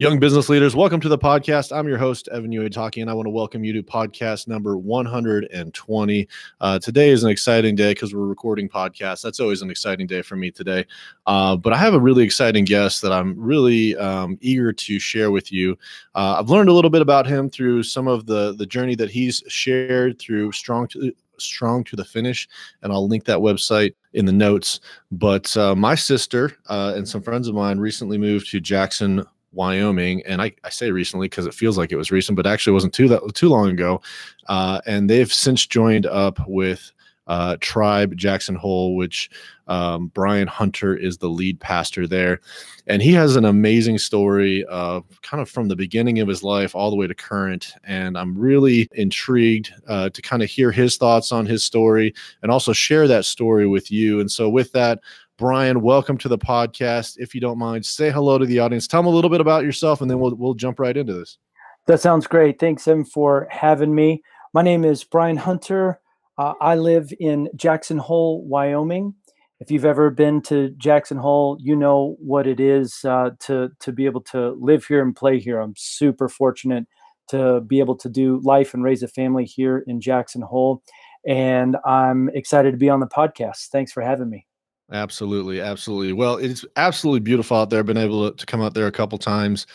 Young business leaders, welcome to the podcast. I'm your host, Evan Uitaki, and I want to welcome you to podcast number 120. Uh, today is an exciting day because we're recording podcasts. That's always an exciting day for me today. Uh, but I have a really exciting guest that I'm really um, eager to share with you. Uh, I've learned a little bit about him through some of the, the journey that he's shared through Strong to, strong to the finish and i'll link that website in the notes but uh, my sister uh, and some friends of mine recently moved to jackson Wyoming, and I, I say recently because it feels like it was recent, but actually wasn't too that too long ago. Uh, and they've since joined up with uh, Tribe Jackson Hole, which um, Brian Hunter is the lead pastor there, and he has an amazing story kind of from the beginning of his life all the way to current. And I'm really intrigued uh, to kind of hear his thoughts on his story and also share that story with you. And so, with that, Brian, welcome to the podcast. If you don't mind, say hello to the audience. Tell them a little bit about yourself, and then we'll we'll jump right into this. That sounds great. Thanks, Em, for having me. My name is Brian Hunter. Uh, I live in Jackson Hole, Wyoming. If you've ever been to Jackson Hole, you know what it is uh, to to be able to live here and play here. I'm super fortunate to be able to do life and raise a family here in Jackson Hole, and I'm excited to be on the podcast. Thanks for having me. Absolutely, absolutely. Well, it's absolutely beautiful out there. Been able to come out there a couple times,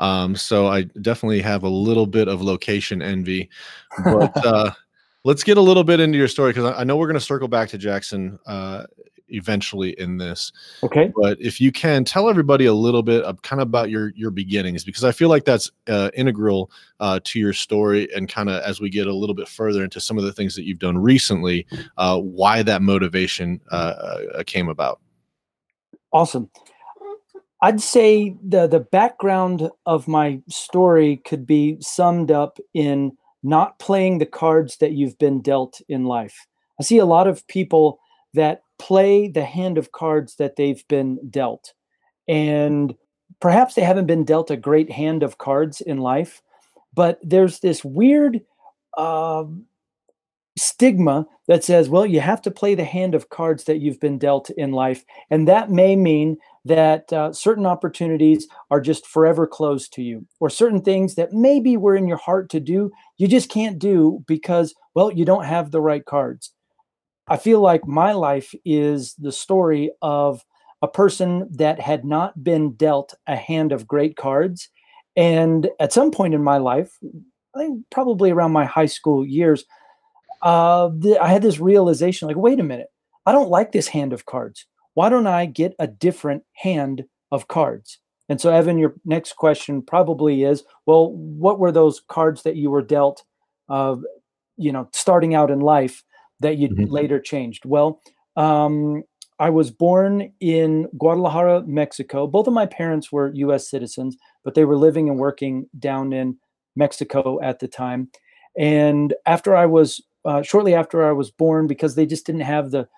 um, so I definitely have a little bit of location envy. But uh, let's get a little bit into your story because I, I, know we're going to circle back to Jackson uh, eventually in this. Okay. But if you can tell everybody a little bit of kind of about your your beginnings, because I feel like that's uh, integral uh, to your story, and kind of as we get a little bit further into some of the things that you've done recently, uh, why that motivation uh, uh, came about. Awesome. I'd say the the background of my story could be summed up in not playing the cards that you've been dealt in life. I see a lot of people that play the hand of cards that they've been dealt. And perhaps they haven't been dealt a great hand of cards in life, but there's this weird uh, stigma that says, well, you have to play the hand of cards that you've been dealt in life. And that may mean that uh, certain opportunities are just forever closed to you, or certain things that maybe were in your heart to do, you just can't do because, well, you don't have the right cards. I feel like my life is the story of a person that had not been dealt a hand of great cards. And at some point in my life, I think probably around my high school years, uh, I had this realization like, wait a minute, I don't like this hand of cards. Why don't I get a different hand of cards? And so, Evan, your next question probably is, well, what were those cards that you were dealt, uh, you know, starting out in life that you mm-hmm. later changed? Well, um, I was born in Guadalajara, Mexico. Both of my parents were U.S. citizens, but they were living and working down in Mexico at the time. And after I was, uh, shortly after I was born, because they just didn't have the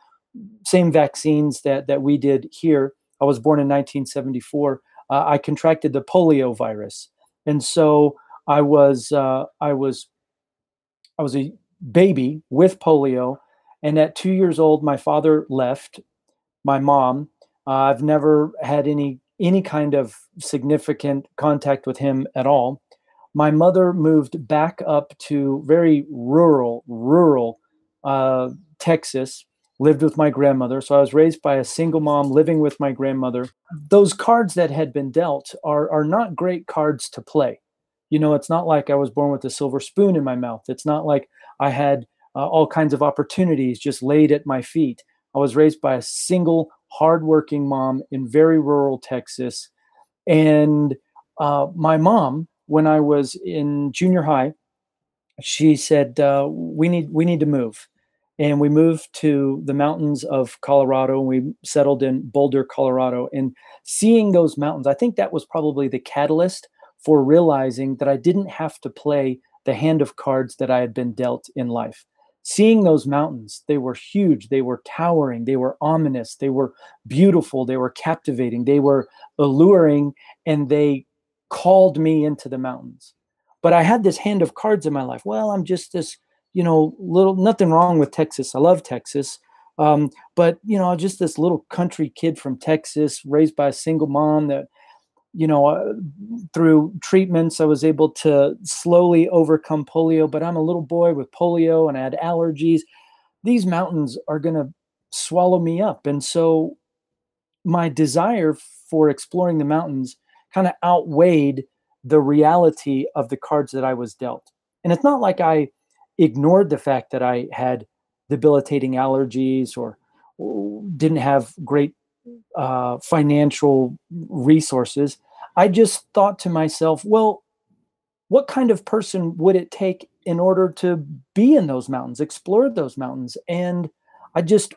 same vaccines that that we did here. I was born in 1974. Uh, I contracted the polio virus, and so I was uh, I was I was a baby with polio. And at two years old, my father left my mom. Uh, I've never had any any kind of significant contact with him at all. My mother moved back up to very rural, rural uh, Texas, lived with my grandmother. So I was raised by a single mom living with my grandmother. Those cards that had been dealt are, are not great cards to play. You know, it's not like I was born with a silver spoon in my mouth. It's not like I had uh, all kinds of opportunities just laid at my feet. I was raised by a single, hardworking mom in very rural Texas. And uh, my mom, when I was in junior high, she said, uh, "We need we need to move," and we moved to the mountains of Colorado. And we settled in Boulder, Colorado. And seeing those mountains, I think that was probably the catalyst for realizing that I didn't have to play the hand of cards that I had been dealt in life. Seeing those mountains, they were huge, they were towering, they were ominous, they were beautiful, they were captivating, they were alluring, and they called me into the mountains. But I had this hand of cards in my life. Well, I'm just this, you know, little, nothing wrong with Texas. I love Texas. Um, but, you know, just this little country kid from Texas raised by a single mom that you know, uh, through treatments, I was able to slowly overcome polio, but I'm a little boy with polio and I had allergies. These mountains are going to swallow me up. And so my desire for exploring the mountains kind of outweighed the reality of the cards that I was dealt. And it's not like I ignored the fact that I had debilitating allergies or didn't have great uh, financial resources. I just thought to myself, well, what kind of person would it take in order to be in those mountains, explore those mountains? And I just,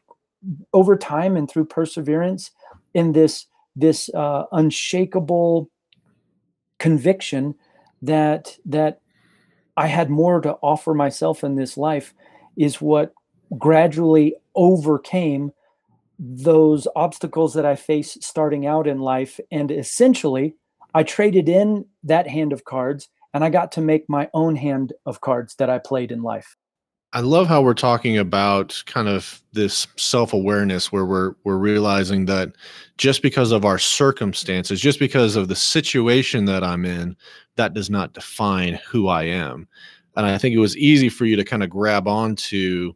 over time and through perseverance, in this this uh, unshakable conviction that that I had more to offer myself in this life is what gradually overcame those obstacles that I face starting out in life. And essentially, I traded in that hand of cards and I got to make my own hand of cards that I played in life. I love how we're talking about kind of this self-awareness where we're we're realizing that just because of our circumstances, just because of the situation that I'm in, that does not define who I am. And I think it was easy for you to kind of grab onto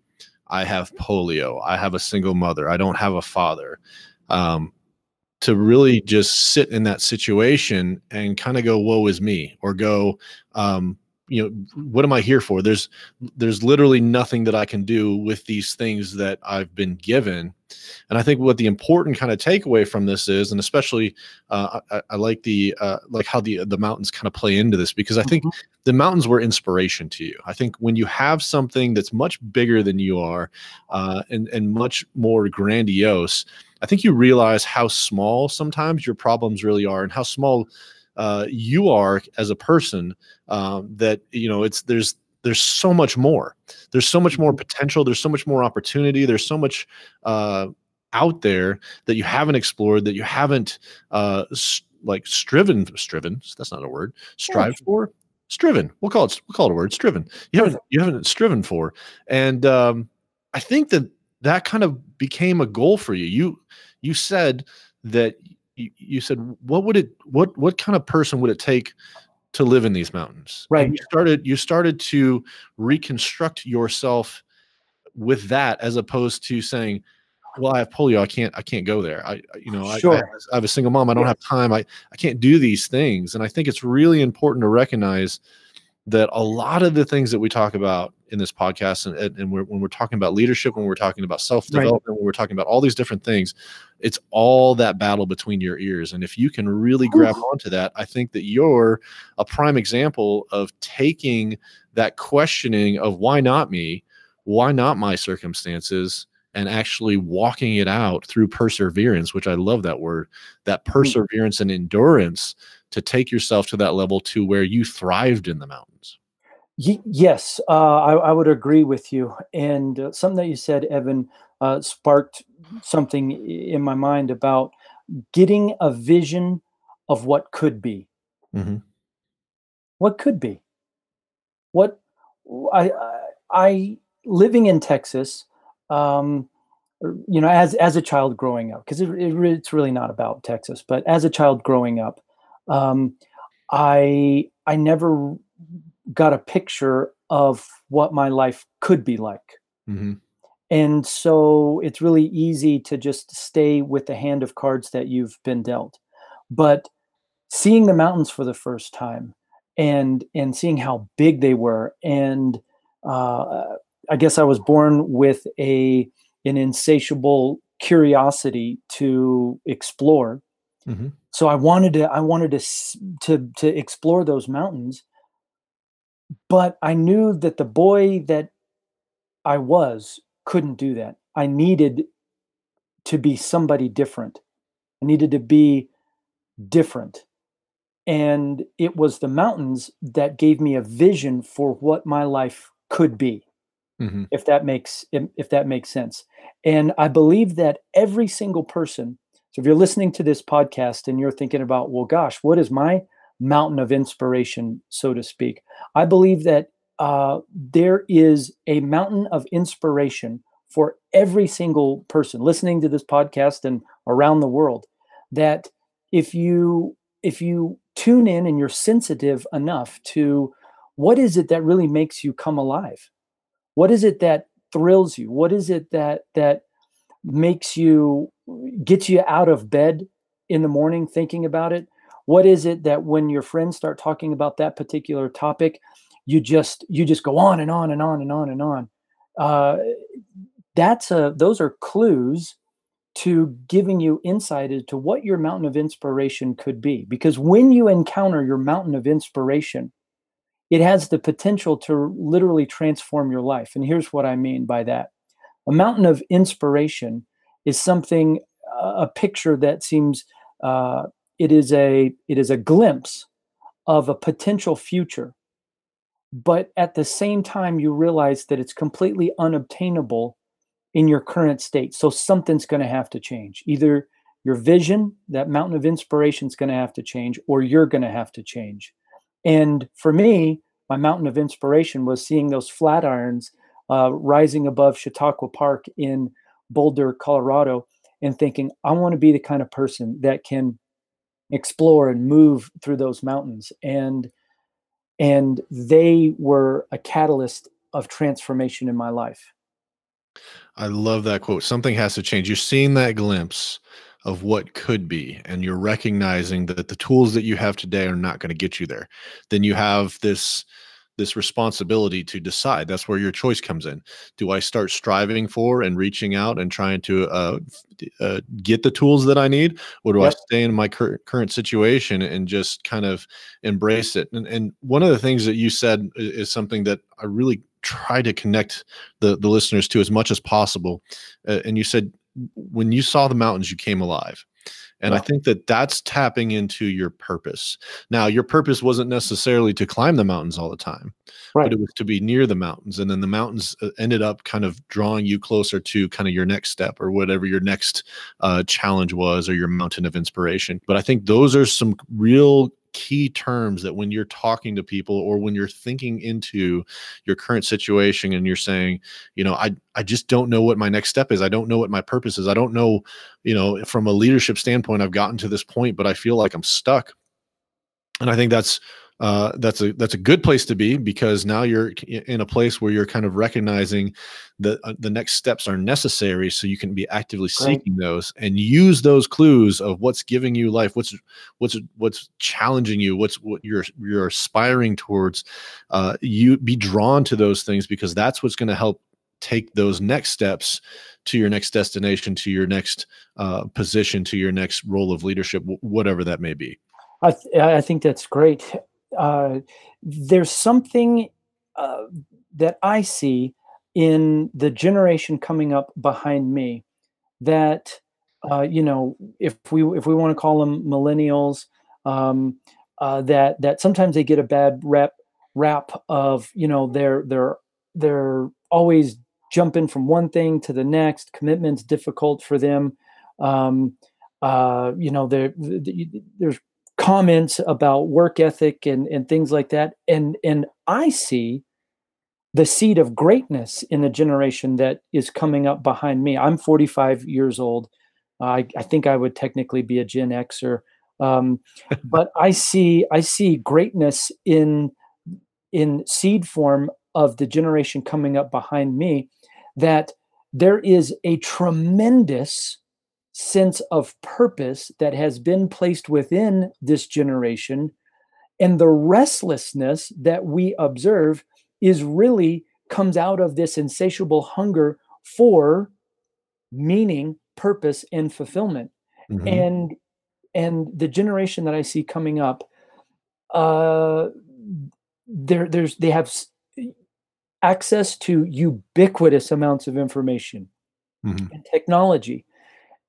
I have polio, I have a single mother, I don't have a father. Um, to really just sit in that situation and kind of go, woe is me, or go, um, you know what am i here for? There's there's literally nothing that i can do with these things that i've been given. And i think what the important kind of takeaway from this is and especially uh, I, I, like the uh, like how the the mountains kind of play into this because i think mm-hmm. the mountains were inspiration to you. I think when you have something that's much bigger than you are uh, and and much more grandiose i think you realize how small sometimes your problems really are and how small uh, you are as a person um, that you know it's there's there's so much more. There's so much more mm-hmm. potential. There's so much more opportunity. There's so much uh, out there that you haven't explored that you haven't uh, like striven striven that's not a word strived yeah. for striven. We'll call it we'll call it a word striven. You haven't you haven't striven for. And um, i think that that kind of became a goal for you. You you said that you, you said what would it what what kind of person would it take to live in these mountains? Right. and you started you started to reconstruct yourself with that as opposed to saying well i have polio i can't i can't go there. I you know sure. I, I, have a single mom i don't have time i i can't do these things. And i think it's really important to recognize that a lot of the things that we talk about in this podcast and, and we're, when we're talking about leadership when we're talking about self-development right. when we're talking about all these different things it's all that battle between your ears. And if you can really grab onto that i think that you're a prime example of taking that questioning of why not me? Why not my circumstances? and actually walking it out through perseverance which i love that word that mm. perseverance and endurance to take yourself to that level to where you thrived in the mountains Y- yes, uh, I, I, would agree with you. And uh, something that you said, Evan, uh, sparked something in my mind about getting a vision of what could be. Mm-hmm. What could be? What I, I, I living in Texas, um, er, you know, as as a child growing up, because it, it, it's really not about Texas, but as a child growing up, um, I I never got a picture of what my life could be like. Mm-hmm. And so it's really easy to just stay with the hand of cards that you've been dealt. But seeing the mountains for the first time and and seeing how big they were and uh, I guess I was born with a an insatiable curiosity to explore. Mm-hmm. So I wanted to I wanted to to to explore those mountains but I knew that the boy that I was couldn't do that. I needed to be somebody different. I needed to be different. And it was the mountains that gave me a vision for what my life could be. Mm-hmm. If that makes if that makes sense. And I believe that every single person so if you're listening to this podcast and you're thinking about, well, gosh, what is my mountain of inspiration, so to speak. I believe that uh, there is a mountain of inspiration for every single person listening to this podcast and around the world. That if you if you tune in and you're sensitive enough to what is it that really makes you come alive what is it that thrills you what is it that that makes you gets you out of bed in the morning thinking about it what is it that when your friends start talking about that particular topic you just you just go on and on and on and on and on? Uh, that's a those are clues to giving you insight into what your mountain of inspiration could be. Because when you encounter your mountain of inspiration it has the potential to literally transform your life. And here's what i mean by that. A mountain of inspiration is something a picture that seems uh, it is a it is a glimpse of a potential future. But at the same time you realize that it's completely unobtainable in your current state. So something's going to have to change. Either your vision that mountain of inspiration is going to have to change or you're going to have to change. And for me my mountain of inspiration was seeing those flat irons uh, rising above chautauqua park in boulder colorado and thinking i want to be the kind of person that can explore and move through those mountains and and they were a catalyst of transformation in my life. I love that quote something has to change. You're seeing that glimpse of what could be and you're recognizing that the tools that you have today are not going to get you there. Then you have this this responsibility to decide. That's where your choice comes in. Do I start striving for and reaching out and trying to uh, uh, get the tools that I need, or do yep. I stay in my cur- current situation and just kind of embrace it? And, and one of the things that you said is something that I really try to connect the the listeners to as much as possible. Uh, and you said when you saw the mountains, you came alive. And yeah. I think that that's tapping into your purpose. Now, your purpose wasn't necessarily to climb the mountains all the time, right. but it was to be near the mountains. And then the mountains uh, ended up kind of drawing you closer to kind of your next step or whatever your next uh, challenge was or your mountain of inspiration. But I think those are some real key terms that when you're talking to people or when you're thinking into your current situation and you're saying you know i i just don't know what my next step is. I don't know what my purpose is. I don't know you know from a leadership standpoint i've gotten to this point but i feel like i'm stuck. And i think that's uh, that's a that's a good place to be because now you're in a place where you're kind of recognizing that uh, the next steps are necessary so you can be actively seeking right. those and use those clues of what's giving you life what's what's what's challenging you what's what you're you're aspiring towards uh, you be drawn to those things because that's what's going to help take those next steps to your next destination to your next uh, position to your next role of leadership whatever that may be I, th- I think that's great uh, there's something uh, that I see in the generation coming up behind me that uh, you know if we if we want to call them millennials um, uh, that that sometimes they get a bad rep rap of you know they're they're they're always jumping from one thing to the next commitment's difficult for them. Um, uh, you know there there's comments about work ethic and, and things like that. And and I see the seed of greatness in the generation that is coming up behind me. I'm 45 years old. I, I think I would technically be a Gen Xer, um, but I see I see greatness in in seed form of the generation coming up behind me. That there is a tremendous sense of purpose that has been placed within this generation. And the restlessness that we observe is really comes out of this insatiable hunger for meaning, purpose, and fulfillment. Mm-hmm. And and the generation that I see coming up, uh, there there's they have access to ubiquitous amounts of information mm-hmm. and technology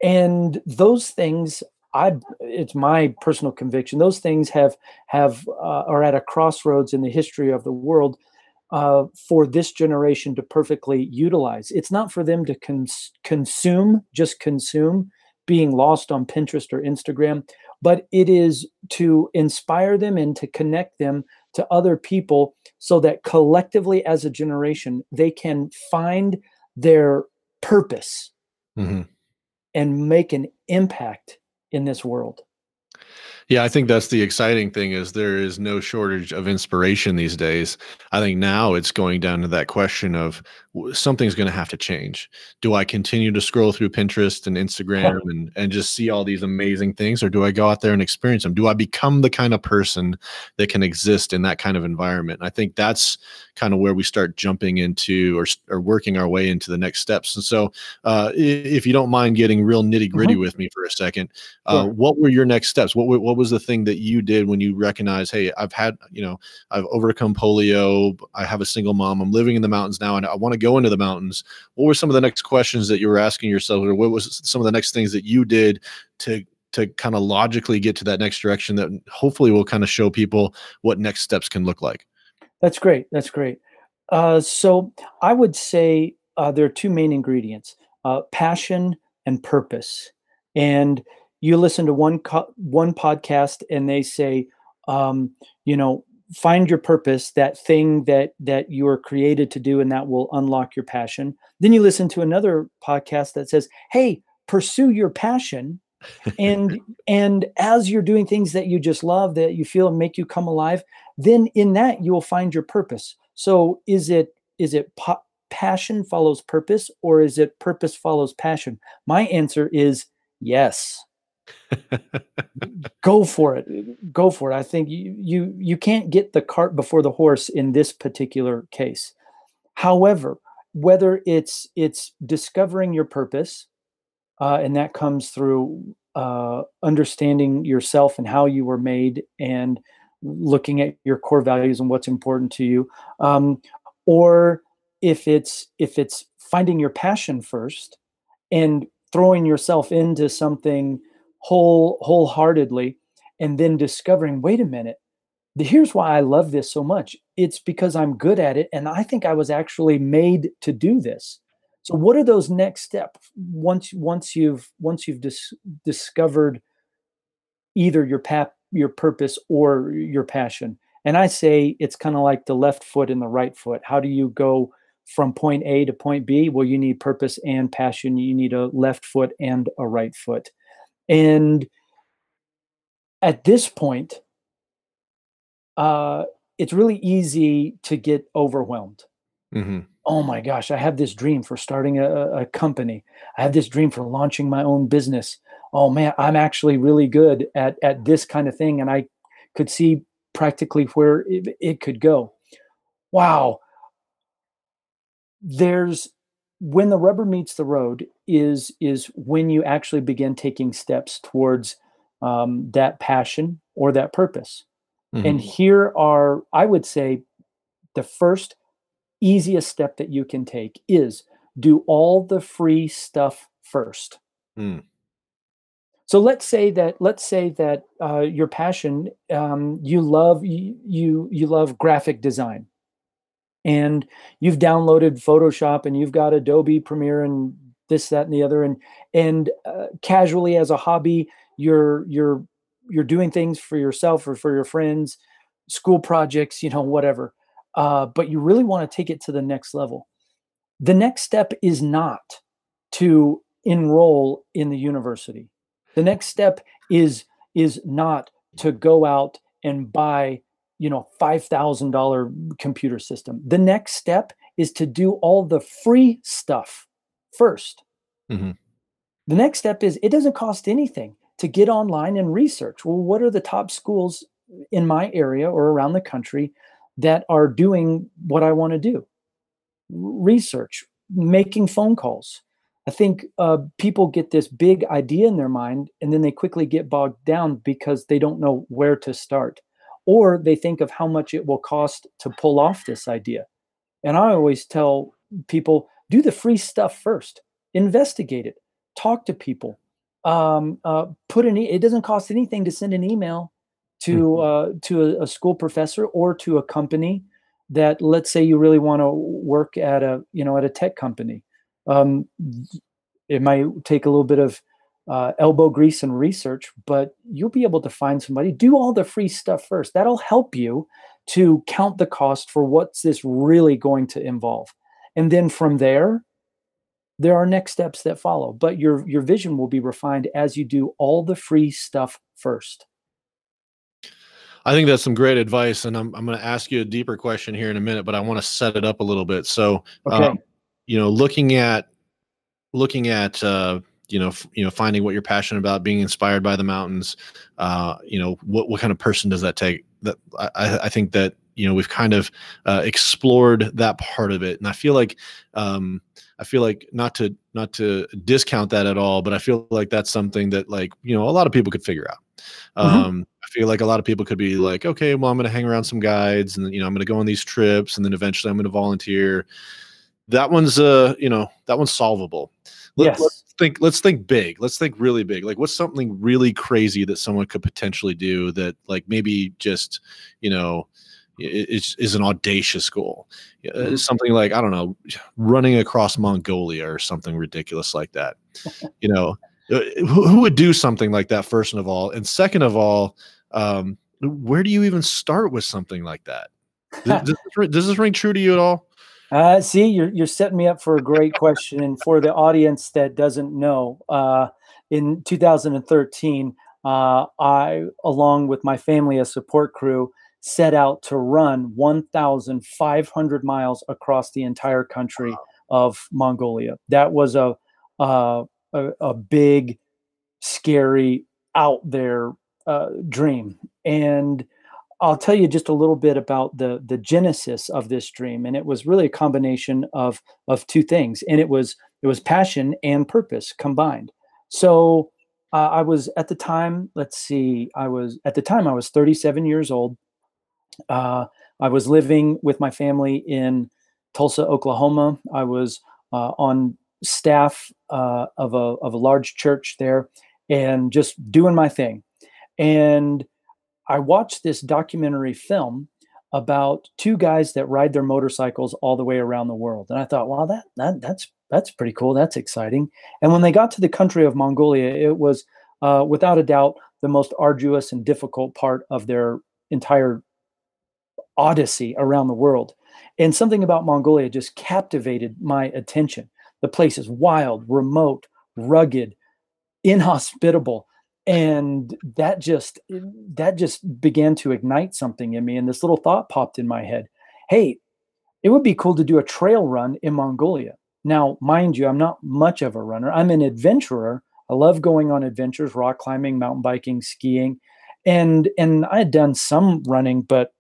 and those things i it's my personal conviction those things have have uh, are at a crossroads in the history of the world uh, for this generation to perfectly utilize. It's not for them to cons- consume just consume being lost on pinterest or instagram but it is to inspire them and to connect them to other people so that collectively as a generation they can find their purpose mm-hmm and make an impact in this world. Yeah, I think that's the exciting thing is there is no shortage of inspiration these days. I think now it's going down to that question of something's going to have to change. Do I continue to scroll through Pinterest and Instagram and and just see all these amazing things or do I go out there and experience them? Do I become the kind of person that can exist in that kind of environment? And I think that's kind of where we start jumping into or or working our way into the next steps. And so, uh, if you don't mind getting real nitty-gritty mm-hmm. with me for a second, uh, sure. what were your next steps? What what was the thing that you did when you recognized, hey, I've had, you know, I've overcome polio, I have a single mom, I'm living in the mountains now, and I want to go into the mountains. What were some of the next questions that you were asking yourself, or what was some of the next things that you did to to kind of logically get to that next direction that hopefully will kind of show people what next steps can look like? That's great. That's great. Uh, so I would say uh, there are two main ingredients: uh, passion and purpose. And you listen to one co- one podcast and they say um, you know find your purpose that thing that that you are created to do and that will unlock your passion. Then you listen to another podcast that says hey pursue your passion and and as you're doing things that you just love that you feel make you come alive then in that you will find your purpose. So is it is it pa- passion follows purpose or is it purpose follows passion? My answer is yes go for it. Go for it. I think you you you can't get the cart before the horse in this particular case. However whether it's it's discovering your purpose uh, and that comes through uh, understanding yourself and how you were made and looking at your core values and what's important to you um, or if it's if it's finding your passion first and throwing yourself into something whole wholeheartedly and then discovering wait a minute here's why i love this so much. It's because i'm good at it and i think i was actually made to do this. So what are those next steps once once you've once you've dis- discovered either your path your purpose or your passion? And i say it's kind of like the left foot and the right foot. How do you go from point a to point b? Well you need purpose and passion. You need a left foot and a right foot and at this point, uh, it's really easy to get overwhelmed. Mm-hmm. Oh my gosh, I have this dream for starting a, a company. I have this dream for launching my own business. Oh man, I'm actually really good at at this kind of thing, and I could see practically where it, it could go. Wow, there's when the rubber meets the road is is when you actually begin taking steps towards um, that passion or that purpose mm-hmm. and here are i would say the first easiest step that you can take is do all the free stuff first mm. so let's say that let's say that uh, your passion um, you love you, you you love graphic design and you've downloaded Photoshop and you've got Adobe Premiere and this, that, and the other, and and uh, casually as a hobby, you're you're you're doing things for yourself or for your friends, school projects, you know, whatever. Uh, but you really want to take it to the next level. The next step is not to enroll in the university. The next step is is not to go out and buy you know $5000 computer system. The next step is to do all the free stuff 1st mm-hmm. the next step is it doesn't cost anything to get online and research. Well what are the top schools in my area or around the country that are doing what i want to do? Research making phone calls. I think uh, people get this big idea in their mind and then they quickly get bogged down because they don't know where to start or they think of how much it will cost to pull off this idea. And I always tell people do the free stuff first, investigate it, talk to people, um, uh, put an. E- it doesn't cost anything to send an email to mm-hmm. uh, to a, a, school professor or to a company that let's say you really want to work at a you know at a tech company. Um, it might take a little bit of uh, elbow grease and research, but you'll be able to find somebody. Do all the free stuff first. That'll help you to count the cost for what's this really going to involve. And then from there, there are next steps that follow. But your your vision will be refined as you do all the free stuff first. I think that's some great advice, and I'm I'm going to ask you a deeper question here in a minute, but I want to set it up a little bit. So, Okay. um, you know, looking at looking at uh, you know f- you know finding what you're passionate about, being inspired by the mountains. Uh, you know, what what kind of person does that take? That I I think that you know we've kind of uh, explored that part of it, and I feel like um, I feel like not to not to discount that at all, but I feel like that's something that like you know a lot of people could figure out. Mhm. Um, I feel like a lot of people could be like, okay, well, I'm going to hang around some guides, and you know I'm going to go on these trips, and then eventually I'm going to volunteer. That one's uh, you know, that one's solvable. Let, Yes. Let's think. Let's think big. Let's think really big. Like, what's something really crazy that someone could potentially do that, like, maybe just you know, is is an audacious goal. Uh, Mhm. Something like I don't know, running across Mongolia or something ridiculous like that. you know, uh, who, who would do something like that first of all, and second of all, um, where do you even start with something like that? Does, does, this, does this ring true to you at all? Uh, see, you're you're setting me up for a great question, and for the audience that doesn't know, uh, in 2013, uh, I, along with my family, a support crew, set out to run 1,500 miles across the entire country of Mongolia. That was a uh, a, a big, scary, out there uh, dream, and I'll tell you just a little bit about the the genesis of this dream, and it was really a combination of of two things, and it was it was passion and purpose combined. So uh, I was at the time, let's see, I was at the time I was 37 years old. Uh, I was living with my family in Tulsa, Oklahoma. I was uh, on staff uh, of a of a large church there, and just doing my thing, and I watched this documentary film about two guys that ride their motorcycles all the way around the world, and I thought, wow, that that that's that's pretty cool. That's exciting. And when they got to the country of Mongolia, it was uh, without a doubt the most arduous and difficult part of their entire odyssey around the world. And something about Mongolia just captivated my attention. The place is wild, remote, rugged, inhospitable and that just that just began to ignite something in me and this little thought popped in my head hey it would be cool to do a trail run in mongolia. Now mind you i'm not much of a runner. I'm an adventurer. I love going on adventures rock climbing mountain biking skiing and and i had done some running but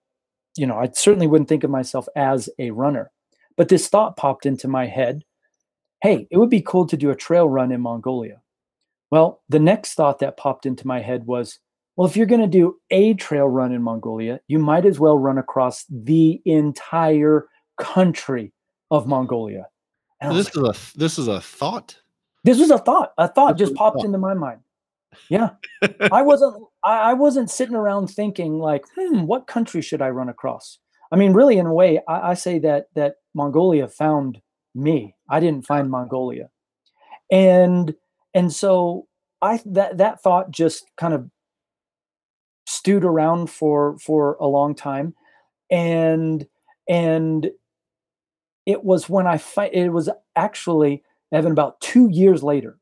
you know i certainly wouldn't think of myself as a runner. But this thought popped into my head hey it would be cool to do a trail run in mongolia well, the next thought that popped into my head was, well, if you're going to do a trail run in Mongolia, you might as well run across the entire country of Mongolia. And This like, is a this is a thought. this was a thought. A thought This just popped thought. into my mind. Yeah, I wasn't. I, I wasn't sitting around thinking like, hmm, what country should I run across? I mean, really, in a way, I, I say that that Mongolia found me. I didn't find Mongolia, and and so I that that thought just kind of stewed around for for a long time, and and it was when I fi- it was actually Evan about two years later,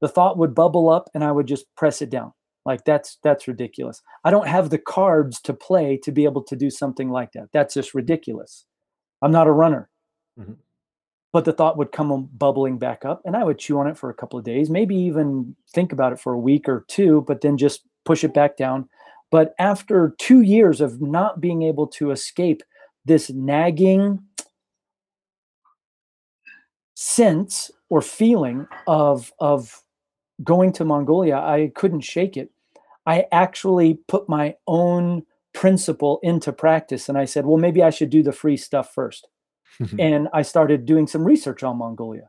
the thought would bubble up and I would just press it down. Like that's that's ridiculous. I don't have the cards to play to be able to do something like that. That's just ridiculous. I'm not a runner. Mhm. But the thought would come bubbling back up and I would chew on it for a couple of days, maybe even think about it for a week or two, but then just push it back down. But after two years of not being able to escape this nagging sense or feeling of of going to Mongolia, I couldn't shake it. I actually put my own principle into practice and I said, well, maybe I should do the free stuff first. and I started doing some research on Mongolia.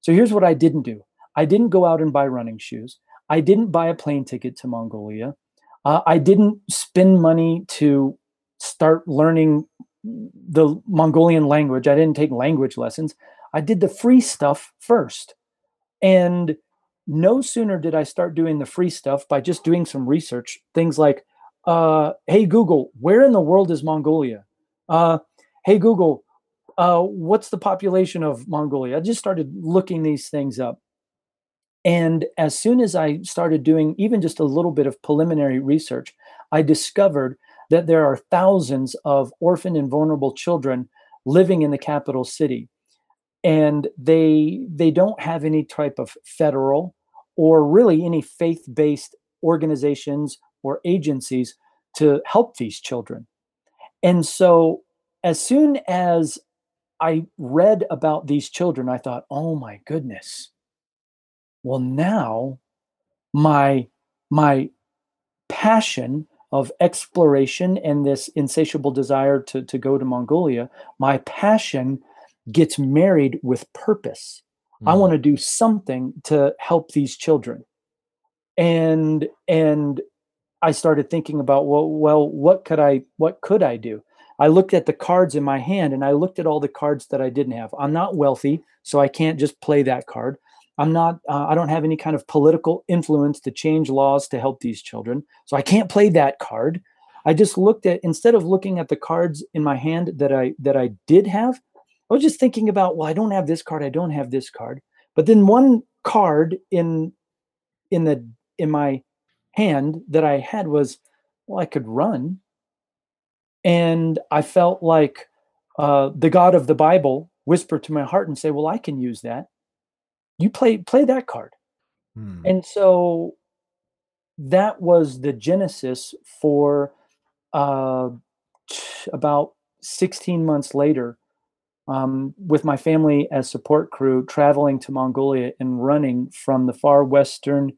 So here's what I didn't do I didn't go out and buy running shoes, I didn't buy a plane ticket to Mongolia, uh, I didn't spend money to start learning the Mongolian language. I didn't take language lessons. I did the free stuff first. And no sooner did I start doing the free stuff by just doing some research, things like, uh, hey, Google, where in the world is Mongolia? Uh, hey, Google, uh, what's the population of Mongolia? I just started looking these things up. And as soon as I started doing even just a little bit of preliminary research, I discovered that there are thousands of orphan and vulnerable children living in the capital city and they they don't have any type of federal or really any faith-based organizations or agencies to help these children and so as soon as i read about these children i thought oh my goodness well now my my passion of exploration and this insatiable desire to, to go to Mongolia, my passion gets married with purpose. Mm. I want to do something to help these children. And and I started thinking about well, well, what could I what could I do? I looked at the cards in my hand and I looked at all the cards that I didn't have. I'm not wealthy, so I can't just play that card. I'm not, uh, I don't have any kind of political influence to change laws to help these children. So I can't play that card. I just looked at, instead of looking at the cards in my hand that I, that I did have, I was just thinking about, well, I don't have this card. I don't have this card. But then one card in, in the, in my hand that I had was, well, I could run. And I felt like uh, the God of the Bible whispered to my heart and say, well, I can use that you play play that card hmm. and so that was the genesis for uh, about 16 months later um, with my family as support crew traveling to mongolia and running from the far western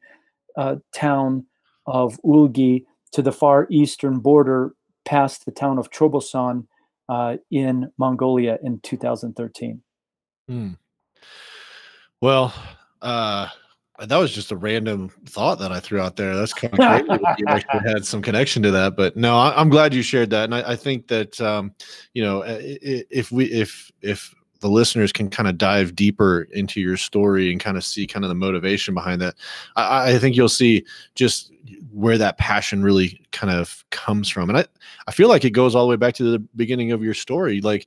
uh, town of Ulgii to the far eastern border past the town of Choibalsan uh, in mongolia in 2013 hmm. Well, uh, that was just a random thought that I threw out there. That's kind of you actually had some connection to that, but no, I, am glad you shared that, and I, I think that um, you know if we if if the listeners can kind of dive deeper into your story and kind of see kind of the motivation behind that, I, I think you'll see just where that passion really kind of comes from, and I I feel like it goes all the way back to the beginning of your story, like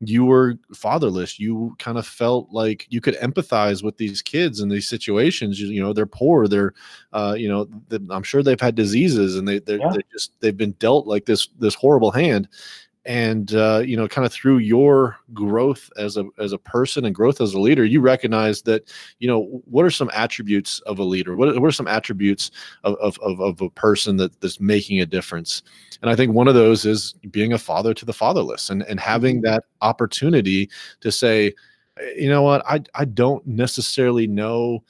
you were fatherless. You kind of felt like you could empathize with these kids in these situations. You, you know they're poor. They're uh, you know i'm sure they've had diseases and they they're, yeah. they're, just they've been dealt like this this horrible hand and uh, you know kind of through your growth as a as a person and growth as a leader you recognize that you know what are some attributes of a leader? What, what are some attributes of, of, of, of a person that, that's making a difference? And i think one of those is being a father to the fatherless and and having mm-hmm. that opportunity to say you know what? I i don't necessarily know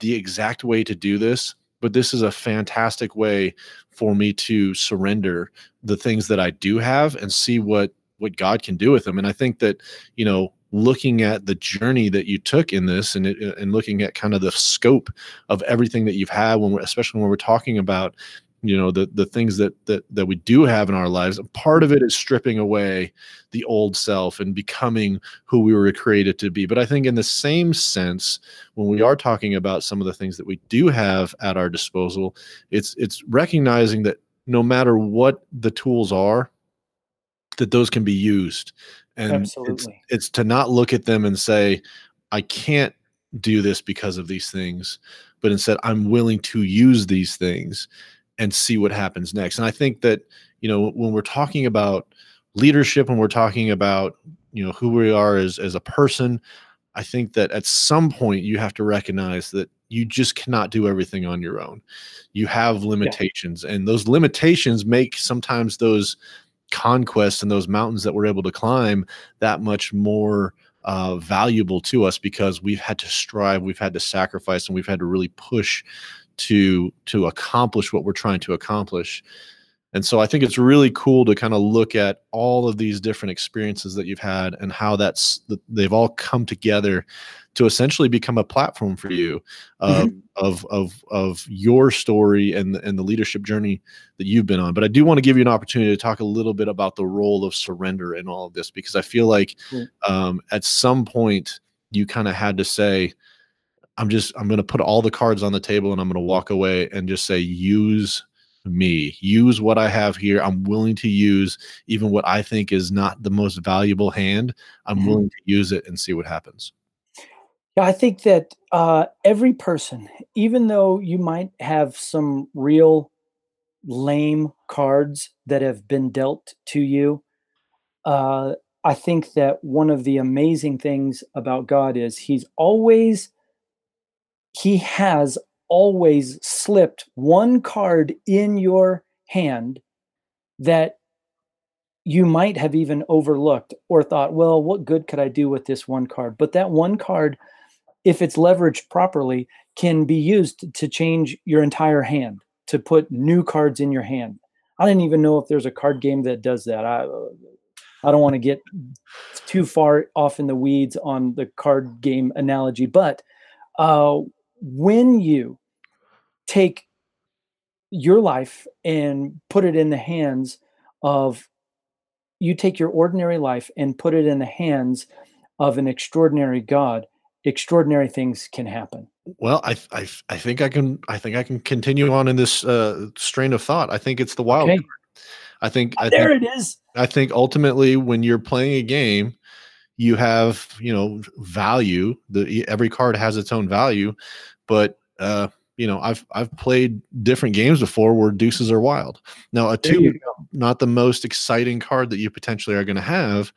the exact way to do this but this is a fantastic way for me to surrender the things that I do have and see what what God can do with them. And I think that you know looking at the journey that you took in this and and looking at kind of the scope of everything that you've had when we're especially when we're talking about you know the the things that that that we do have in our lives part of it is stripping away the old self and becoming who we were created to be. But i think in the same sense when we are talking about some of the things that we do have at our disposal it's it's recognizing that no matter what the tools are that those can be used. And Absolutely. It's, it's to not look at them and say i can't do this because of these things but instead i'm willing to use these things and see what happens next. And I think that, you know, when we're talking about leadership, when we're talking about, you know, who we are as, as a person, I think that at some point you have to recognize that you just cannot do everything on your own. You have limitations, yeah. and those limitations make sometimes those conquests and those mountains that we're able to climb that much more uh, valuable to us because we've had to strive, we've had to sacrifice, and we've had to really push to to accomplish what we're trying to accomplish. And so i think it's really cool to kind of look at all of these different experiences that you've had and how that's they've all come together to essentially become a platform for you uh, mm-hmm. of of of your story and and the leadership journey that you've been on. But i do want to give you an opportunity to talk a little bit about the role of surrender in all of this because i feel like um, at some point you kind of had to say I'm just I'm going to put all the cards on the table and I'm going to walk away and just say use me. Use what I have here. I'm willing to use even what I think is not the most valuable hand. I'm mm-hmm. willing to use it and see what happens. Yeah, I think that uh, every person, even though you might have some real lame cards that have been dealt to you. Uh, I think that one of the amazing things about God is He's always, He has always slipped one card in your hand that you might have even overlooked or thought, well, what good could I do with this one card? But that one card, if it's leveraged properly, can be used to change your entire hand, to put new cards in your hand. I didn't even know if there's a card game that does that. I I don't want to get too far off in the weeds on the card game analogy, but uh, when you take your life and put it in the hands of you take your ordinary life and put it in the hands of an extraordinary God, extraordinary things can happen. Well, I, I, I think I can, I think I can continue on in this uh, strain of thought. I think it's the wild Okay. card. I think, I there think, it is. I think ultimately when you're playing a game, you have, you know, value. The every card has its own value, but uh, you know, I've I've played different games before where deuces are wild. Now a two not the most exciting card that you potentially are going to have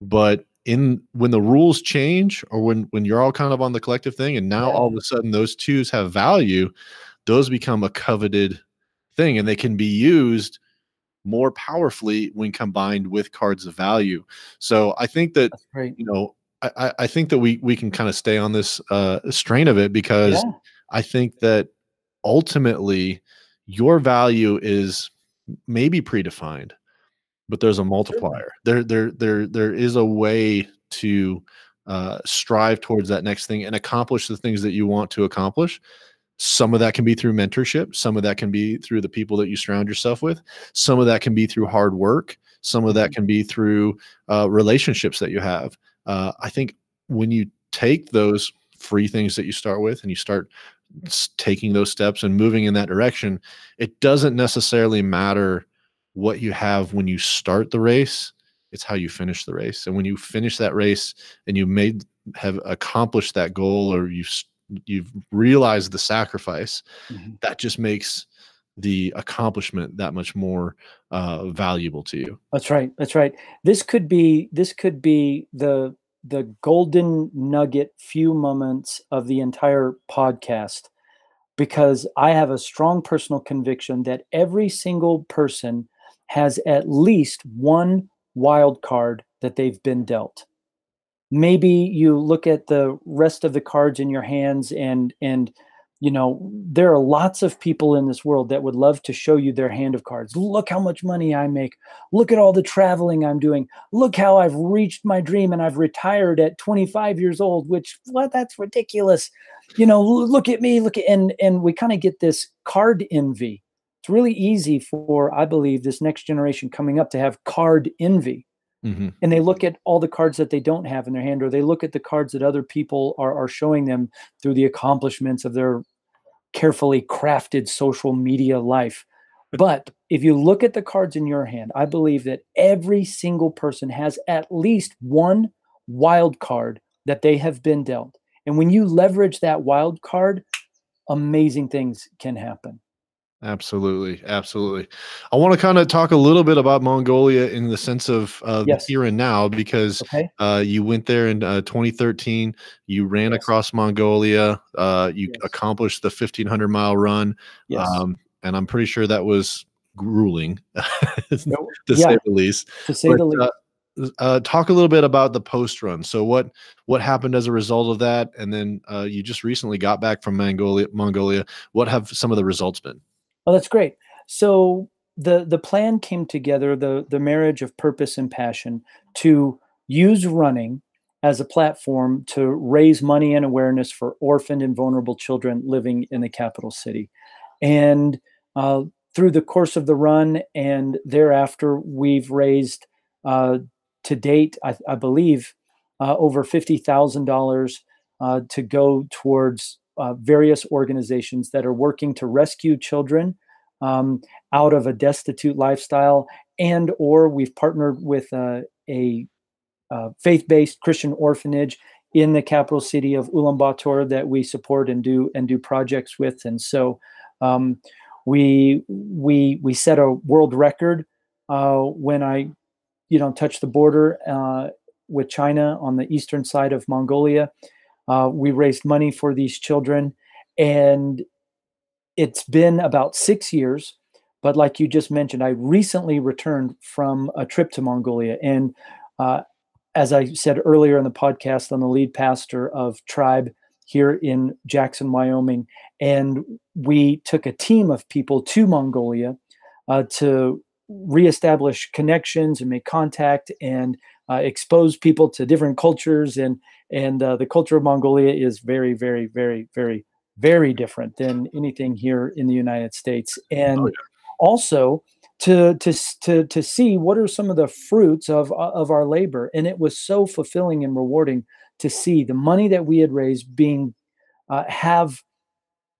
but in when the rules change or when when you're all kind of on the collective thing and now all of a sudden those twos have value those become a coveted thing and they can be used more powerfully when combined with cards of value. So i think that you know i i think that we we can kind of stay on this uh strain of it because Yeah. I think that ultimately your value is maybe predefined, but there's a multiplier. There, there, there, there is a way to uh, strive towards that next thing and accomplish the things that you want to accomplish. Some of that can be through mentorship. Some of that can be through the people that you surround yourself with. Some of that can be through hard work. Some of that can be through uh, relationships that you have. Uh, I think when you take those free things that you start with and you start taking those steps and moving in that direction, it doesn't necessarily matter what you have when you start the race. It's how you finish the race. And when you finish that race and you made have accomplished that goal or you've you've realized the sacrifice, Mhm. that just makes the accomplishment that much more uh, valuable to you. That's right. That's right. This could be this could be the the golden nugget few moments of the entire podcast because I have a strong personal conviction that every single person has at least one wild card that they've been dealt. Maybe you look at the rest of the cards in your hands and and you know there are lots of people in this world that would love to show you their hand of cards. Look how much money I make. Look at all the traveling I'm doing. Look how I've reached my dream and I've retired at 25 years old, which well, that's ridiculous. You know, look at me, look at and and we kind of get this card envy. It's really easy for I believe this next generation coming up to have card envy Mhm. and they look at all the cards that they don't have in their hand or they look at the cards that other people are, are showing them through the accomplishments of their carefully crafted social media life. But if you look at the cards in your hand i believe that every single person has at least one wild card that they have been dealt. And when you leverage that wild card amazing things can happen Absolutely, absolutely. I want to kind of talk a little bit about Mongolia in the sense of uh, Yes. here and now, because okay uh, you went there in uh, 2013. You ran Yes. across Mongolia. Uh, you Yes. accomplished the 1500 mile run, um, and I'm pretty sure that was grueling, to No, say yeah the least. to say But, the least uh, uh, talk a little bit about the post run. So what what happened as a result of that, and then uh, you just recently got back from Mongolia. Mongolia. What have some of the results been? Oh, that's great. So the the plan came together, the the marriage of purpose and passion, to use running as a platform to raise money and awareness for orphaned and vulnerable children living in the capital city. And uh, through the course of the run and thereafter, we've raised uh, to date, I, I believe, uh, over fifty thousand dollars uh, to go towards uh, various organizations that are working to rescue children um, out of a destitute lifestyle, and or we've partnered with uh, a uh, faith-based Christian orphanage in the capital city of Ulaanbaatar that we support and do and do projects with. And so um, We we we set a world record uh, when I, you know, touched the border uh, with China on the eastern side of Mongolia. Uh, we raised money for these children, and it's been about six years. But like you just mentioned, I recently returned from a trip to Mongolia, and uh, as I said earlier in the podcast, I'm the lead pastor of Tribe here in Jackson, Wyoming. And we took a team of people to Mongolia uh, to reestablish connections and make contact and uh, expose people to different cultures. And, and uh, the culture of Mongolia is very, very, very, very, very different than anything here in the United States. And oh, yeah. also, to to to to see what are some of the fruits of of our labor and it was so fulfilling and rewarding to see the money that we had raised being uh, have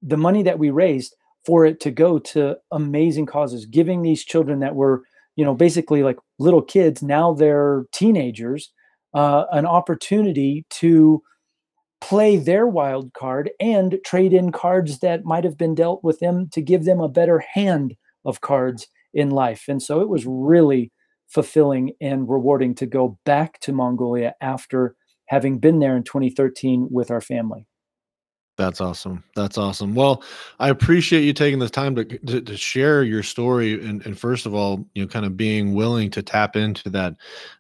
the money that we raised for it to go to amazing causes giving these children that were you know basically like little kids now they're teenagers uh, an opportunity to play their wild card and trade in cards that might have been dealt with them to give them a better hand of cards in life. And so it was really fulfilling and rewarding to go back to Mongolia after having been there in 2013 with our family. That's awesome. That's awesome. Well, I appreciate you taking the time to, to, to share your story and, and first of all, you know, kind of being willing to tap into that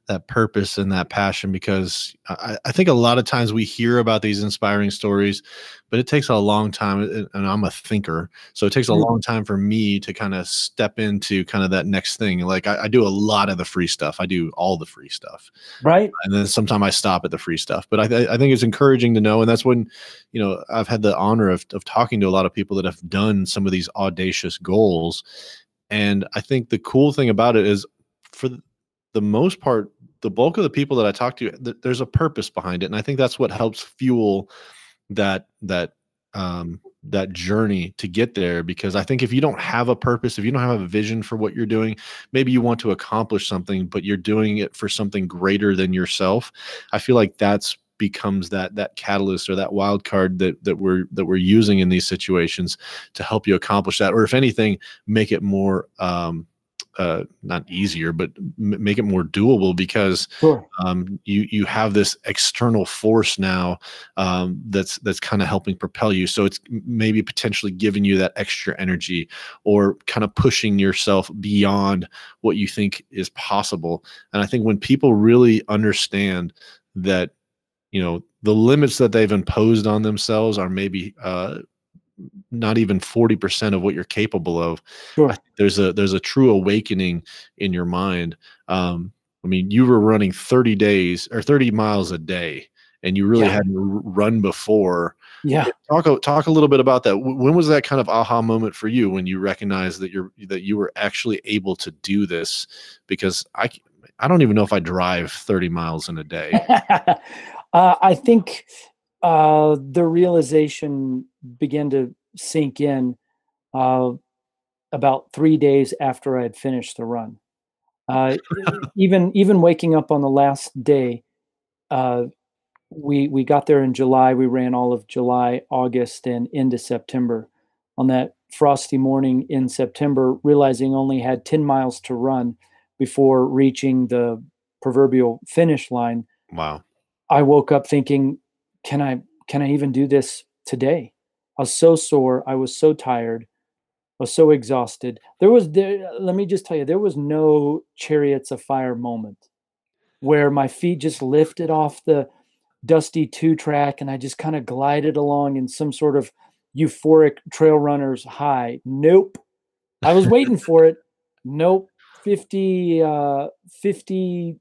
that purpose and that passion because I, I think a lot of times we hear about these inspiring stories, but it takes a long time and I'm a thinker. So it takes a mm-hmm. long time for me to kind of step into kind of that next thing. Like I, I, do a lot of the free stuff. I do all the free stuff. Right. And then sometimes I stop at the free stuff, but I, th- I think it's encouraging to know. And that's when, you know, I've had the honor of, of talking to a lot of people that have done some of these audacious goals. And I think the cool thing about it is for the most part, the bulk of the people that I talk to, th- there's a purpose behind it, and I think that's what helps fuel that that um, that journey to get there. Because I think if you don't have a purpose, if you don't have a vision for what you're doing, maybe you want to accomplish something, but you're doing it for something greater than yourself. I feel like that's becomes that that catalyst or that wild card that that we're that we're using in these situations to help you accomplish that or if anything make it more um uh, not easier, but m- make it more doable because sure. um, you you have this external force now um, that's that's kind of helping propel you. So it's maybe potentially giving you that extra energy or kind of pushing yourself beyond what you think is possible. And I think when people really understand that, you know, the limits that they've imposed on themselves are maybe uh, not even 40% of what you're capable of. Sure. there's a there's a true awakening in your mind. Um i mean you were running 30 days or 30 miles a day and you really yeah. hadn't run before. Yeah. Talk talk a little bit about that. When was that kind of aha moment for you when you recognized that you're that you were actually able to do this? Because i i don't even know if i drive 30 miles in a day. Uh, i think uh, the realization began to sink in uh, about three days after I had finished the run. Uh, even even waking up on the last day, uh, we we got there in July. We ran all of July, August, and into September. On that frosty morning in September, realizing only had ten miles to run before reaching the proverbial finish line. Wow! I woke up thinking, can I can I even do this today? I was so sore. I was so tired. I was so exhausted. There was there. Let me just tell you, there was no chariots of fire moment where my feet just lifted off the dusty two track and I just kind of glided along in some sort of euphoric trail runner's high. Nope. I was waiting for it. Nope. 50 uh 50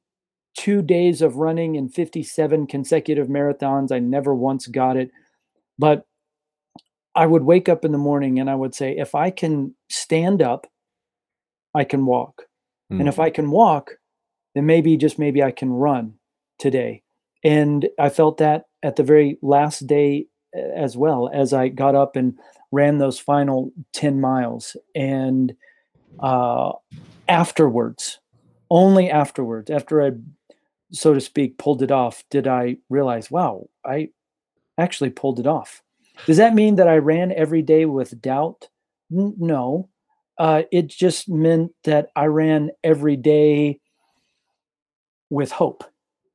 two days of running and 57 consecutive marathons. I never once got it. But I would wake up in the morning and I would say, if I can stand up, I can walk. Mm. And if I can walk, then maybe, just maybe, I can run today. And I felt that at the very last day as well as I got up and ran those final 10 miles. And uh, afterwards, only afterwards, after I'd so to speak, pulled it off, did I realize, wow, I actually pulled it off. Does that mean that I ran every day with doubt? N- no. uh, it just meant that I ran every day with hope.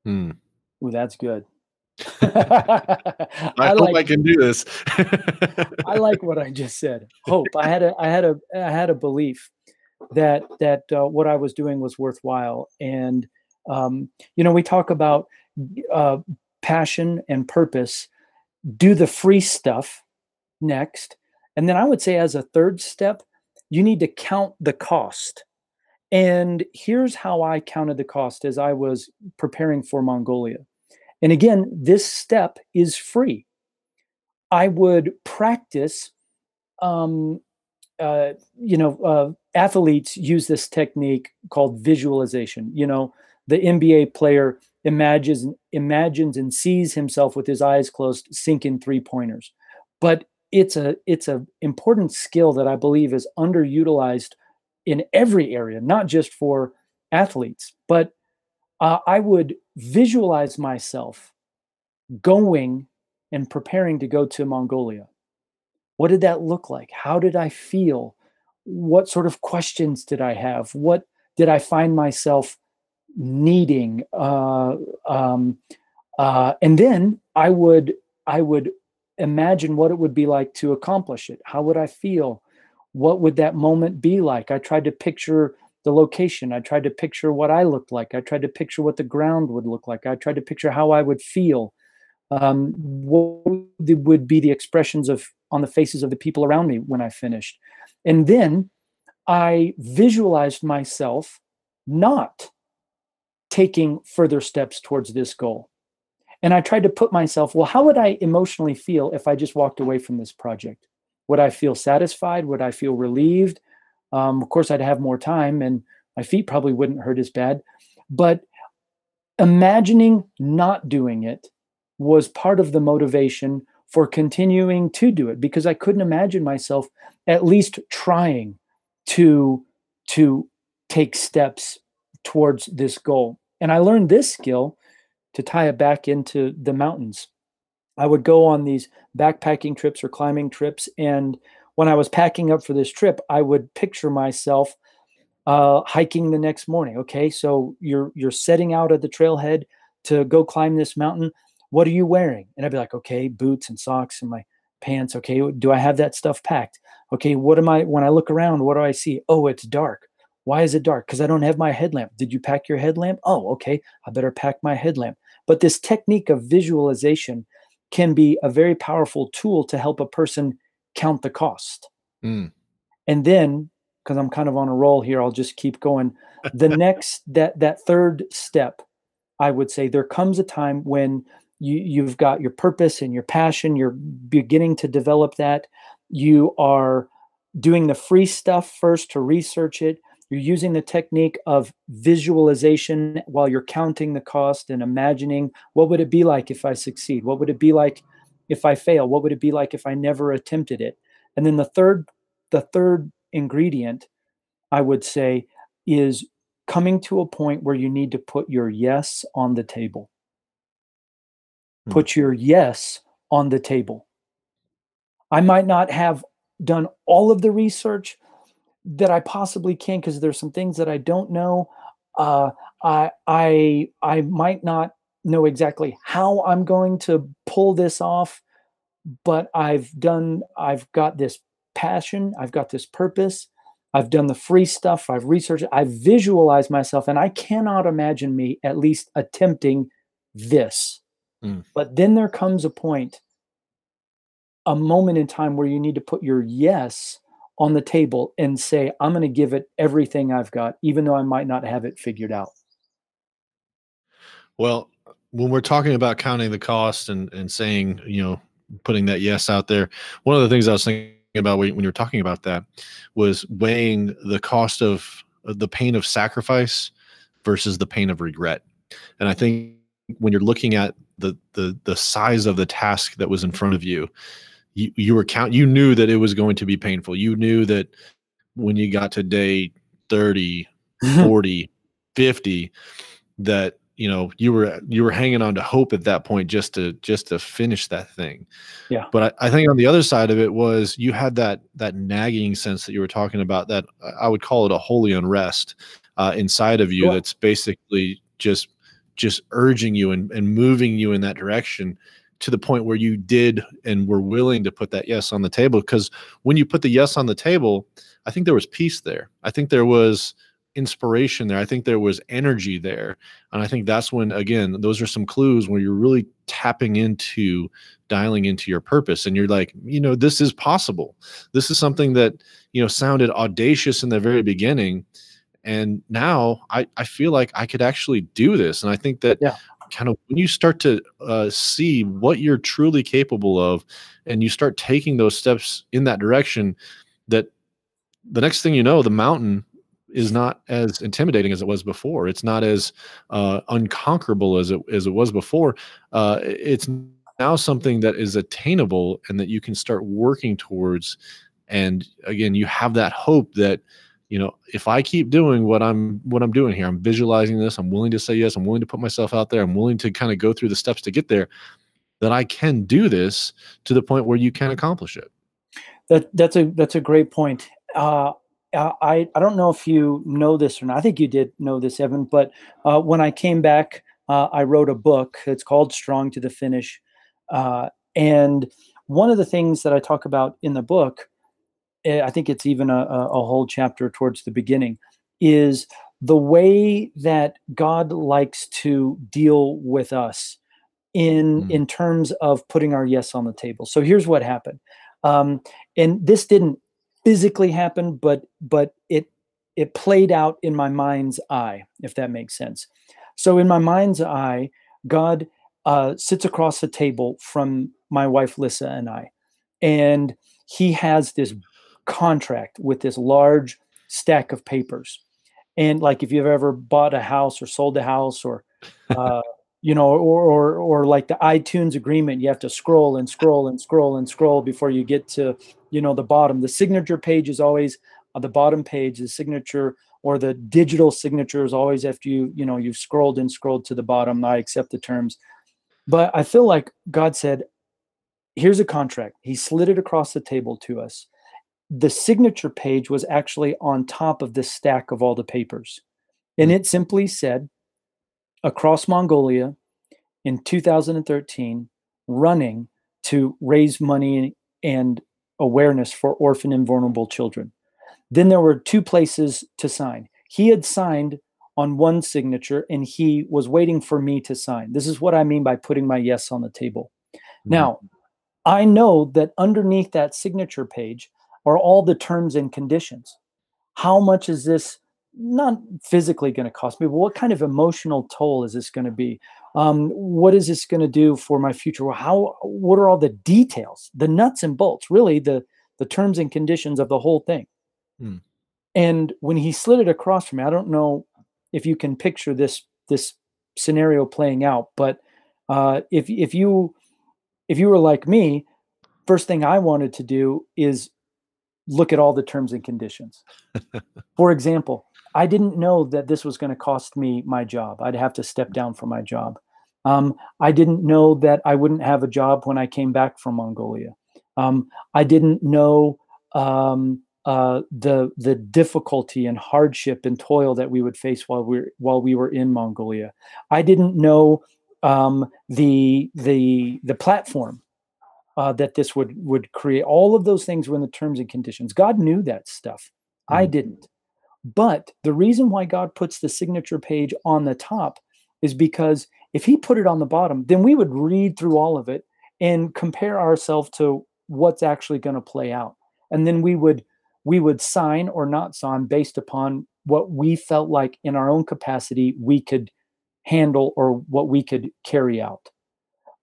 Hmm. Ooh, that's good. I, I hope like I can do this. I like what I just said. Hope. I had a I had a I had a belief that that uh, what I was doing was worthwhile, and um, you know we talk about uh, passion and purpose. Do the free stuff next, and then I would say as a third step, you need to count the cost. And here's how I counted the cost as I was preparing for Mongolia. And again, this step is free. I would practice, um, uh, you know, uh, athletes use this technique called visualization. You know, the NBA player imagines imagines and sees himself with his eyes closed sinking three pointers. But it's a it's a important skill that I believe is underutilized in every area, not just for athletes, but uh, I would visualize myself going and preparing to go to Mongolia. What did that look like? How did I feel? What sort of questions did I have? What did I find myself needing? Uh, um, uh, and then I would I would imagine what it would be like to accomplish it. How would I feel? What would that moment be like? I tried to picture the location. I tried to picture what I looked like. I tried to picture what the ground would look like. I tried to picture how I would feel. Um, what would be the expressions of on the faces of the people around me when I finished? And then I visualized myself not taking further steps towards this goal. And I tried to put myself, well, how would I emotionally feel if I just walked away from this project? Would I feel satisfied? Would I feel relieved? Um, of course, I'd have more time and my feet probably wouldn't hurt as bad. But imagining not doing it was part of the motivation for continuing to do it because I couldn't imagine myself at least trying to to take steps towards this goal. And I learned this skill to tie it back into the mountains. I would go on these backpacking trips or climbing trips and when I was packing up for this trip, I would picture myself uh, hiking the next morning. Okay, so you're you're setting out at the trailhead to go climb this mountain. What are you wearing? And I'd be like, okay, boots and socks and my pants. Okay, do I have that stuff packed? Okay, what am I? When I look around, what do I see? Oh, it's dark. Why is it dark? Because I don't have my headlamp. Did you pack your headlamp? Oh, okay. I better pack my headlamp. But this technique of visualization can be a very powerful tool to help a person count the cost. Mm. And then, because I'm kind of on a roll here, I'll just keep going. The next that that third step, I would say there comes a time when you you've got your purpose and your passion, you're beginning to develop that. You are doing the free stuff first to research it. You're using the technique of visualization while you're counting the cost and imagining what would it be like if I succeed? What would it be like if I fail? What would it be like if I never attempted it? And then the third, the third ingredient, I would say, is coming to a point where you need to put your yes on the table. Hmm. Put your yes on the table. I might not have done all of the research that I possibly can because there's some things that I don't know. Uh, I I I might not know exactly how I'm going to pull this off, but I've done, I've got this passion, I've got this purpose, I've done the free stuff, I've researched, I've visualized myself, and I cannot imagine me at least attempting this. Mm. But then there comes a point, a moment in time where you need to put your yes on the table and say, I'm going to give it everything I've got, even though I might not have it figured out. Well, when we're talking about counting the cost and and saying, you know, putting that yes out there, one of the things I was thinking about when, you were talking about that was weighing the cost of uh, the pain of sacrifice versus the pain of regret. And I think when you're looking at the the the size of the task that was in front of you, you you were count you knew that it was going to be painful. You knew that when you got to day 30, 40, 50 that you know you were you were hanging on to hope at that point just to just to finish that thing. Yeah. But I, I, think on the other side of it was you had that that nagging sense that you were talking about that i would call it a holy unrest uh, inside of you that's basically just just urging you and, and moving you in that direction to the point where you did and were willing to put that yes on the table because when you put the yes on the table i think there was peace there i think there was inspiration there. I think there was energy there. And I think that's when, again, those are some clues where you're really tapping into dialing into your purpose. And you're like, you know, this is possible. This is something that, you know, sounded audacious in the very beginning. And now I, I feel like I could actually do this. And I think that yeah. Kind of when you start to uh, see what you're truly capable of and you start taking those steps in that direction, that the next thing you know, the mountain is not as intimidating as it was before. It's not as uh, unconquerable as it as it was before. Uh, it's now something that is attainable and that you can start working towards. And again, you have that hope that you know if I keep doing what I'm what I'm doing here, I'm visualizing this. I'm willing to say yes. I'm willing to put myself out there. I'm willing to kind of go through the steps to get there. That I can do this to the point where you can accomplish it. That that's a that's a great point. Uh, uh, I I don't know if you know this or not. I think you did know this, Evan. But uh, when I came back, uh, I wrote a book. It's called Strong to the Finish, uh, and one of the things that I talk about in the book, I think it's even a, a whole chapter towards the beginning, is the way that God likes to deal with us in mm. in terms of putting our yes on the table. So here's what happened. Um, and this didn't physically happen, but but it it played out in my mind's eye, if that makes sense. So in my mind's eye, God uh, sits across the table from my wife Lissa and I, and he has this contract with this large stack of papers. And like if you've ever bought a house or sold a house or uh, you know, or, or or like the iTunes agreement, you have to scroll and scroll and scroll and scroll before you get to, you know, the bottom. The signature page is always on the bottom page. The signature or the digital signature is always after you, you know, you've scrolled and scrolled to the bottom. I accept the terms, but I feel like God said, "Here's a contract." He slid it across the table to us. The signature page was actually on top of this stack of all the papers, and it simply said across Mongolia in 2013 running to raise money and awareness for orphan and vulnerable children. Then there were two places to sign. He had signed on one signature and he was waiting for me to sign. This is what I mean by putting my yes on the table. Mm-hmm. Now, I know that underneath that signature page are all the terms and conditions. How much is this not physically going to cost me, but what kind of emotional toll is this going to be? Um, what is this going to do for my future? How? What are all the details, the nuts and bolts, really the the terms and conditions of the whole thing? Hmm. And when he slid it across from me, I don't know if you can picture this this scenario playing out, but uh, if if you if you were like me, first thing I wanted to do is look at all the terms and conditions. For example, I didn't know that this was going to cost me my job. I'd have to step down from my job. Um, I didn't know that I wouldn't have a job when I came back from Mongolia. Um, I didn't know um, uh, the the difficulty and hardship and toil that we would face while we while we were in Mongolia. I didn't know um, the the the platform uh, that this would would create. All of those things were in the terms and conditions. God knew that stuff. Mm. I didn't. But the reason why God puts the signature page on the top is because if he put it on the bottom, then we would read through all of it and compare ourselves to what's actually going to play out. And then we would we would sign or not sign based upon what we felt like in our own capacity we could handle or what we could carry out.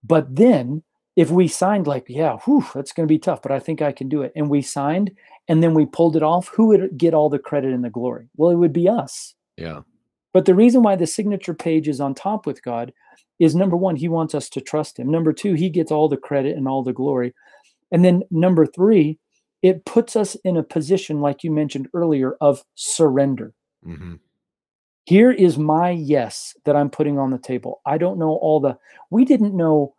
But then if we signed like, yeah, whew, that's going to be tough, but I think I can do it. And we signed and then we pulled it off, who would get all the credit and the glory? Well, it would be us. Yeah. But the reason why the signature page is on top with God is number one, he wants us to trust him. Number two, he gets all the credit and all the glory. And then number three, it puts us in a position, like you mentioned earlier, of surrender. Mm-hmm. Here is my yes that I'm putting on the table. I don't know all the, we didn't know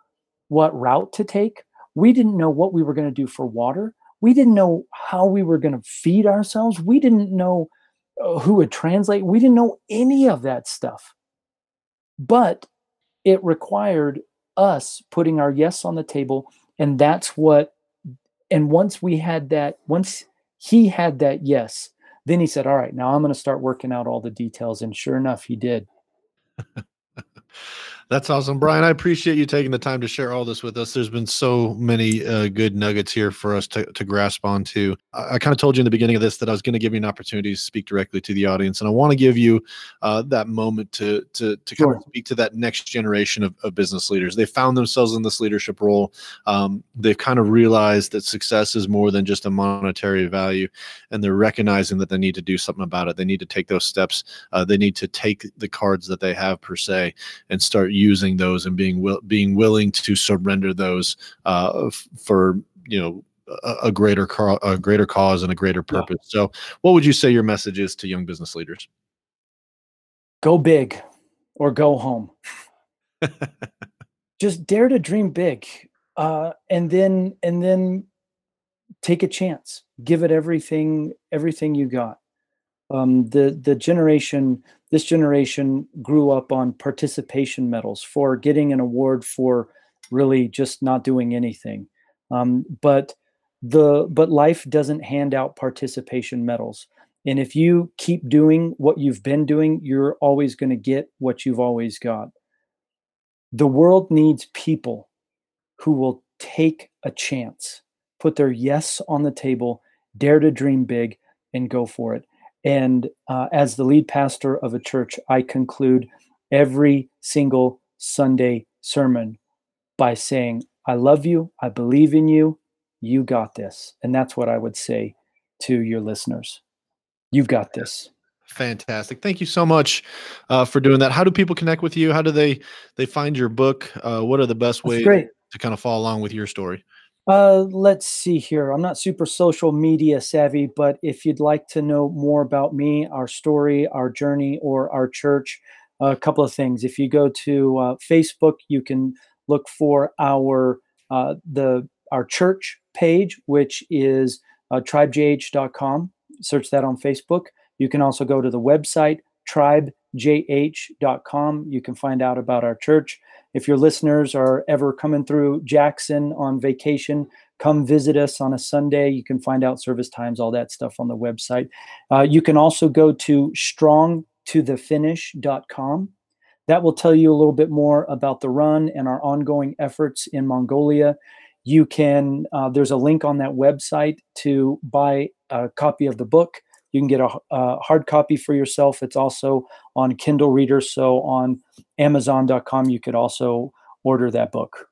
what route to take. We didn't know what we were going to do for water. We didn't know how we were going to feed ourselves. We didn't know uh, who would translate. We didn't know any of that stuff. But it required us putting our yes on the table. And that's what, and once we had that, once he had that yes, then he said, All right, now I'm going to start working out all the details. And sure enough, he did. That's awesome, Brian. I appreciate you taking the time to share all this with us. There's been so many uh, good nuggets here for us to, to grasp onto. I, I kind of told you in the beginning of this that I was going to give you an opportunity to speak directly to the audience, and I want to give you uh, that moment to to to kind sure. of speak to that next generation of, of, business leaders. They found themselves in this leadership role. Um, they've kind of realized that success is more than just a monetary value, and they're recognizing that they need to do something about it. They need to take those steps. Uh, they need to take the cards that they have per se and start using those and being will, being willing to surrender those uh, f- for you know a, a greater car, a greater cause and a greater purpose. Yeah. So, what would you say your message is to young business leaders? Go big, or go home. Just dare to dream big, uh, and then and then take a chance. Give it everything everything you got. Um, the the generation this generation grew up on participation medals for getting an award for really just not doing anything. Um, but the but life doesn't hand out participation medals. And if you keep doing what you've been doing, you're always going to get what you've always got. The world needs people who will take a chance, put their yes on the table, dare to dream big, and go for it. And uh, as the lead pastor of a church, I conclude every single Sunday sermon by saying, I love you. I believe in you. You got this. And that's what I would say to your listeners. You've got this. Fantastic. Thank you so much uh, for doing that. How do people connect with you? How do they they find your book? Uh, what are the best ways to kind of follow along with your story? Uh, let's see here. I'm not super social media savvy, but if you'd like to know more about me, our story, our journey, or our church, a couple of things. If you go to uh, Facebook, you can look for our uh, the our church page, which is uh, tribejh.com. Search that on Facebook. You can also go to the website tribejh.com. You can find out about our church. If your listeners are ever coming through Jackson on vacation, come visit us on a Sunday. You can find out service times, all that stuff on the website. Uh, you can also go to strongtothefinish.com. That will tell you a little bit more about the run and our ongoing efforts in Mongolia. You can, uh, there's a link on that website to buy a copy of the book. You can get a, a, hard copy for yourself. It's also on Kindle Reader. So on Amazon.com, you could also order that book.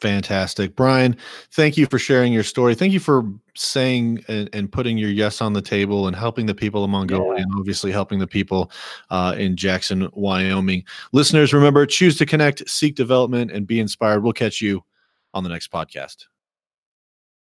Fantastic. Brian, thank you for sharing your story. Thank you for saying and, and putting your yes on the table and helping the people of Mongolia yeah. and obviously helping the people uh, in Jackson, Wyoming. Listeners, remember choose to connect, seek development, and be inspired. We'll catch you on the next podcast.